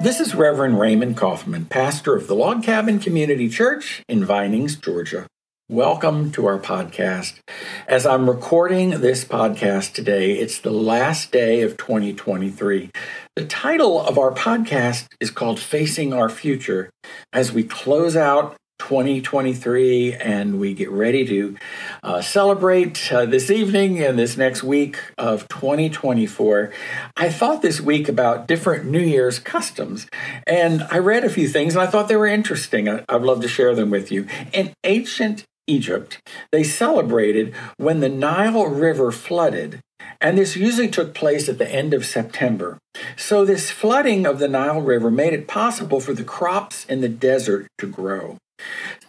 This is Reverend Raymond Coffman, pastor of the Log Cabin Community Church in Vinings, Georgia. Welcome to our podcast. As I'm recording this podcast today, it's the last day of 2023. The title of our podcast is called Facing Our Future. As we close out 2023 and we get ready to uh, celebrate uh, this evening and this next week of 2024 i thought this week about different new year's customs and i read a few things and i thought they were interesting I, i'd love to share them with you in ancient egypt they celebrated when the nile river flooded and this usually took place at the end of September. So, this flooding of the Nile River made it possible for the crops in the desert to grow.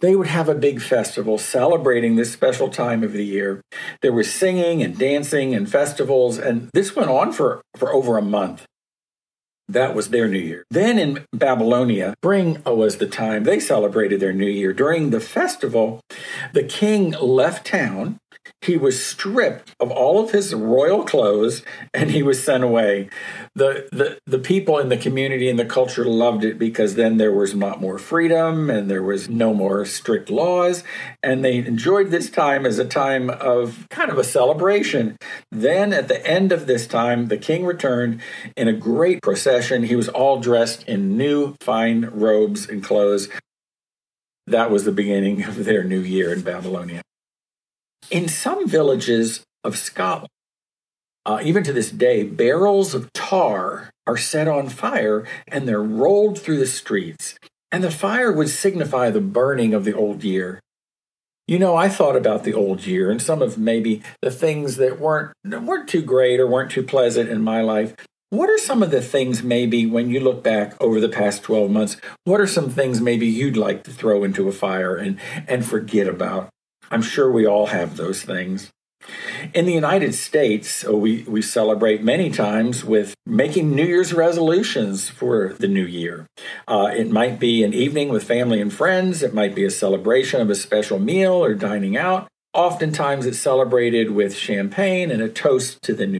They would have a big festival celebrating this special time of the year. There was singing and dancing and festivals, and this went on for, for over a month. That was their New Year. Then in Babylonia, spring was the time they celebrated their New Year. During the festival, the king left town he was stripped of all of his royal clothes and he was sent away. The, the, the people in the community and the culture loved it because then there was a lot more freedom and there was no more strict laws. And they enjoyed this time as a time of kind of a celebration. Then at the end of this time, the king returned in a great procession. He was all dressed in new fine robes and clothes. That was the beginning of their new year in Babylonia. In some villages of Scotland, uh, even to this day, barrels of tar are set on fire and they're rolled through the streets. And the fire would signify the burning of the old year. You know, I thought about the old year and some of maybe the things that weren't weren't too great or weren't too pleasant in my life. What are some of the things maybe when you look back over the past 12 months, what are some things maybe you'd like to throw into a fire and and forget about? I'm sure we all have those things. In the United States, uh, we, we celebrate many times with making New Year's resolutions for the new year. Uh, it might be an evening with family and friends, it might be a celebration of a special meal or dining out. Oftentimes, it's celebrated with champagne and a toast to the new.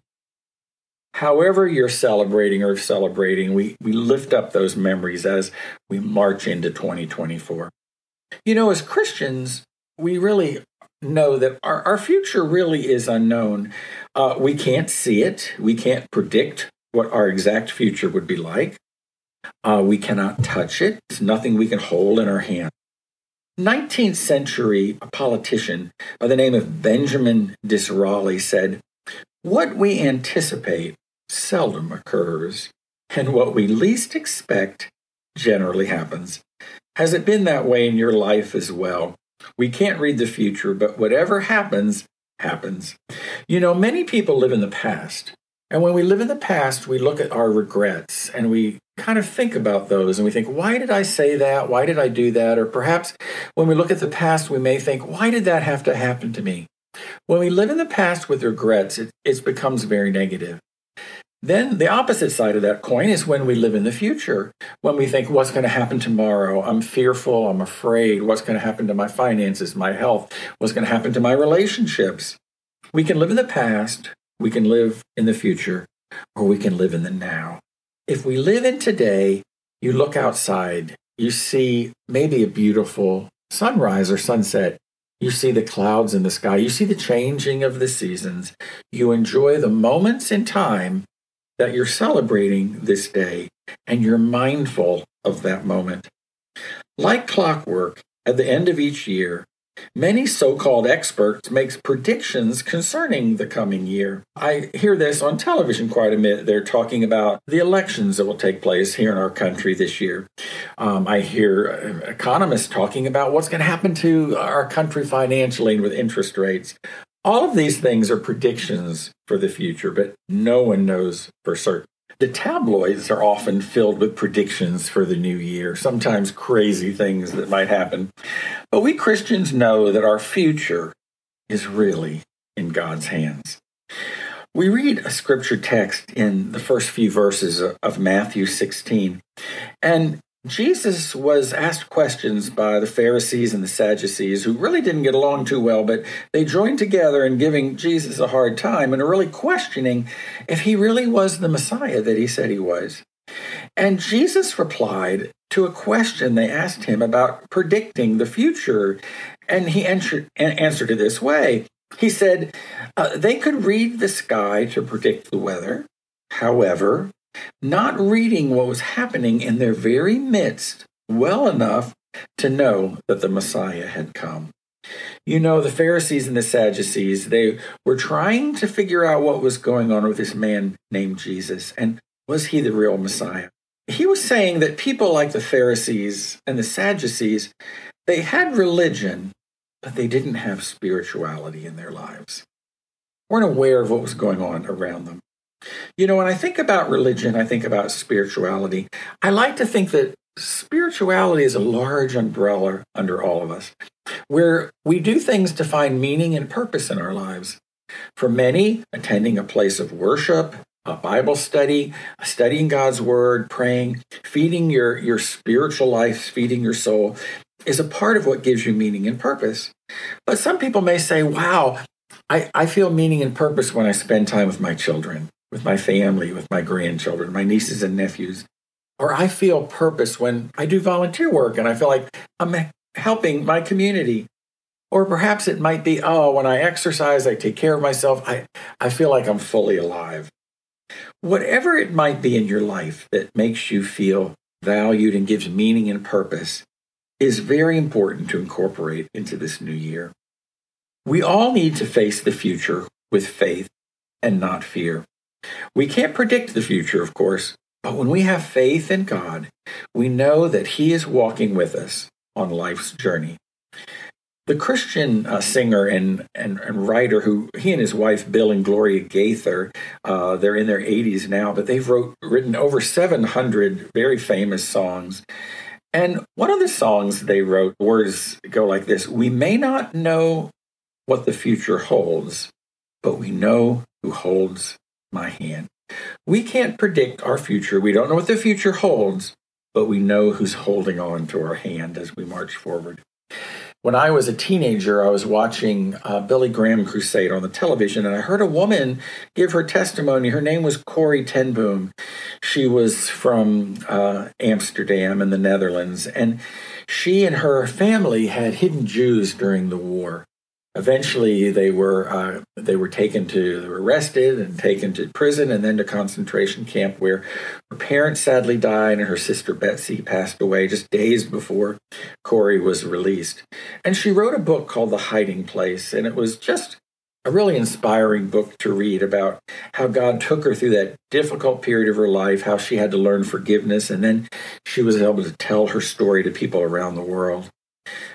However, you're celebrating or celebrating, we, we lift up those memories as we march into 2024. You know, as Christians, we really know that our, our future really is unknown. Uh, we can't see it, we can't predict what our exact future would be like. Uh, we cannot touch it, it's nothing we can hold in our hand. 19th century politician by the name of Benjamin Disraeli said, What we anticipate seldom occurs, and what we least expect generally happens. Has it been that way in your life as well? We can't read the future, but whatever happens, happens. You know, many people live in the past. And when we live in the past, we look at our regrets and we kind of think about those and we think, why did I say that? Why did I do that? Or perhaps when we look at the past, we may think, why did that have to happen to me? When we live in the past with regrets, it, it becomes very negative. Then the opposite side of that coin is when we live in the future, when we think, what's going to happen tomorrow? I'm fearful, I'm afraid. What's going to happen to my finances, my health? What's going to happen to my relationships? We can live in the past, we can live in the future, or we can live in the now. If we live in today, you look outside, you see maybe a beautiful sunrise or sunset. You see the clouds in the sky. You see the changing of the seasons. You enjoy the moments in time that you're celebrating this day and you're mindful of that moment. Like clockwork, at the end of each year, many so called experts make predictions concerning the coming year. I hear this on television quite a bit. They're talking about the elections that will take place here in our country this year. Um, I hear economists talking about what's going to happen to our country financially and with interest rates. All of these things are predictions for the future, but no one knows for certain. The tabloids are often filled with predictions for the new year, sometimes crazy things that might happen. But we Christians know that our future is really in God's hands. We read a scripture text in the first few verses of Matthew 16, and Jesus was asked questions by the Pharisees and the Sadducees, who really didn't get along too well, but they joined together in giving Jesus a hard time and really questioning if he really was the Messiah that he said he was. And Jesus replied to a question they asked him about predicting the future. And he answered, answered it this way He said, uh, They could read the sky to predict the weather. However, not reading what was happening in their very midst well enough to know that the Messiah had come. You know, the Pharisees and the Sadducees, they were trying to figure out what was going on with this man named Jesus and was he the real Messiah? He was saying that people like the Pharisees and the Sadducees, they had religion, but they didn't have spirituality in their lives. weren't aware of what was going on around them. You know, when I think about religion, I think about spirituality. I like to think that spirituality is a large umbrella under all of us, where we do things to find meaning and purpose in our lives. For many, attending a place of worship, a Bible study, studying God's word, praying, feeding your, your spiritual life, feeding your soul is a part of what gives you meaning and purpose. But some people may say, wow, I, I feel meaning and purpose when I spend time with my children, with my family, with my grandchildren, my nieces and nephews. Or I feel purpose when I do volunteer work and I feel like I'm helping my community. Or perhaps it might be, oh, when I exercise, I take care of myself, I, I feel like I'm fully alive. Whatever it might be in your life that makes you feel valued and gives meaning and purpose is very important to incorporate into this new year. We all need to face the future with faith and not fear. We can't predict the future, of course, but when we have faith in God, we know that He is walking with us on life's journey. The Christian uh, singer and, and, and, writer who he and his wife Bill and Gloria Gaither, uh, they're in their 80s now, but they've wrote written over 700 very famous songs. And one of the songs they wrote, words go like this We may not know what the future holds, but we know who holds my hand. We can't predict our future. We don't know what the future holds, but we know who's holding on to our hand as we march forward. When I was a teenager, I was watching uh, Billy Graham Crusade on the television, and I heard a woman give her testimony. Her name was Corrie ten Boom. She was from uh, Amsterdam in the Netherlands, and she and her family had hidden Jews during the war. Eventually, they were uh, they were taken to they were arrested and taken to prison and then to concentration camp, where her parents sadly died and her sister Betsy passed away just days before Corrie was released. And she wrote a book called The Hiding Place, and it was just a really inspiring book to read about how God took her through that difficult period of her life, how she had to learn forgiveness, and then she was able to tell her story to people around the world.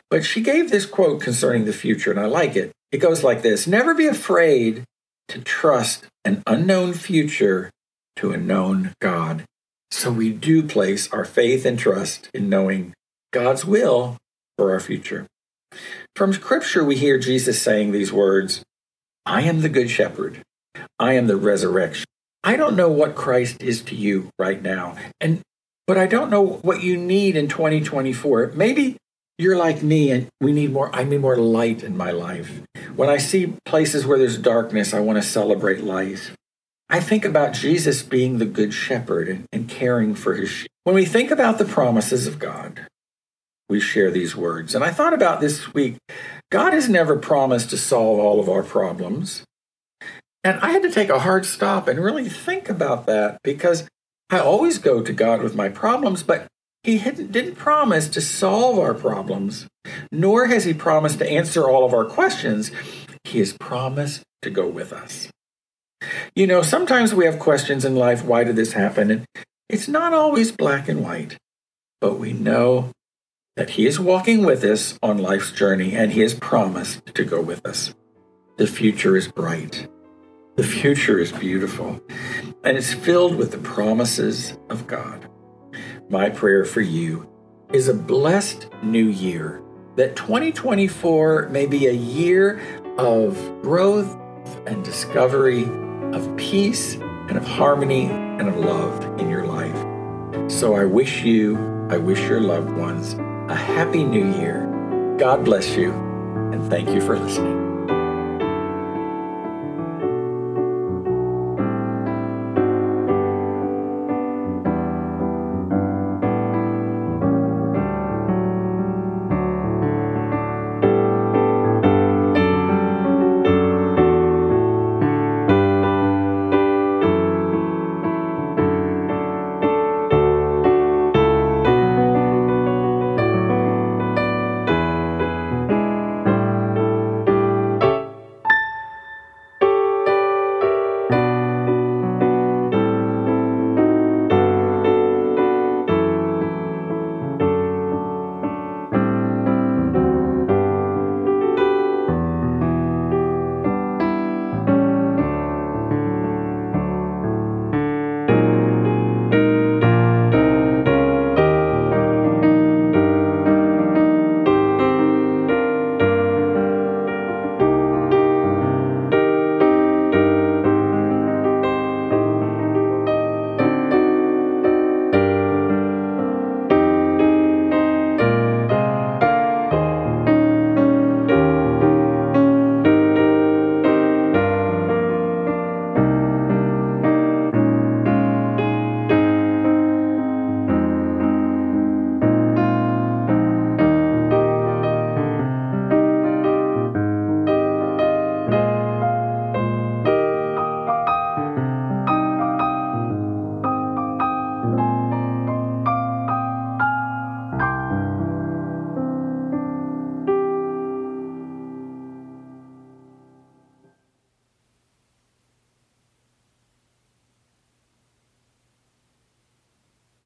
But she gave this quote concerning the future, and I like it. It goes like this Never be afraid to trust an unknown future to a known God. So we do place our faith and trust in knowing God's will for our future. From Scripture, we hear Jesus saying these words I am the Good Shepherd, I am the resurrection. I don't know what Christ is to you right now, and but I don't know what you need in 2024. Maybe you're like me and we need more i need more light in my life. When i see places where there's darkness i want to celebrate light. I think about jesus being the good shepherd and, caring for his sheep. When we think about the promises of god we share these words. And i thought about this week god has never promised to solve all of our problems. And i had to take a hard stop and really think about that because i always go to god with my problems but he didn't promise to solve our problems, nor has He promised to answer all of our questions. He has promised to go with us. You know, sometimes we have questions in life why did this happen? And it's not always black and white, but we know that He is walking with us on life's journey and He has promised to go with us. The future is bright. The future is beautiful, and it's filled with the promises of God my prayer for you is a blessed new year. That 2024 may be a year of growth and discovery, of peace and of harmony and of love in your life. So I wish you, I wish your loved ones a happy new year. God bless you, and thank you for listening.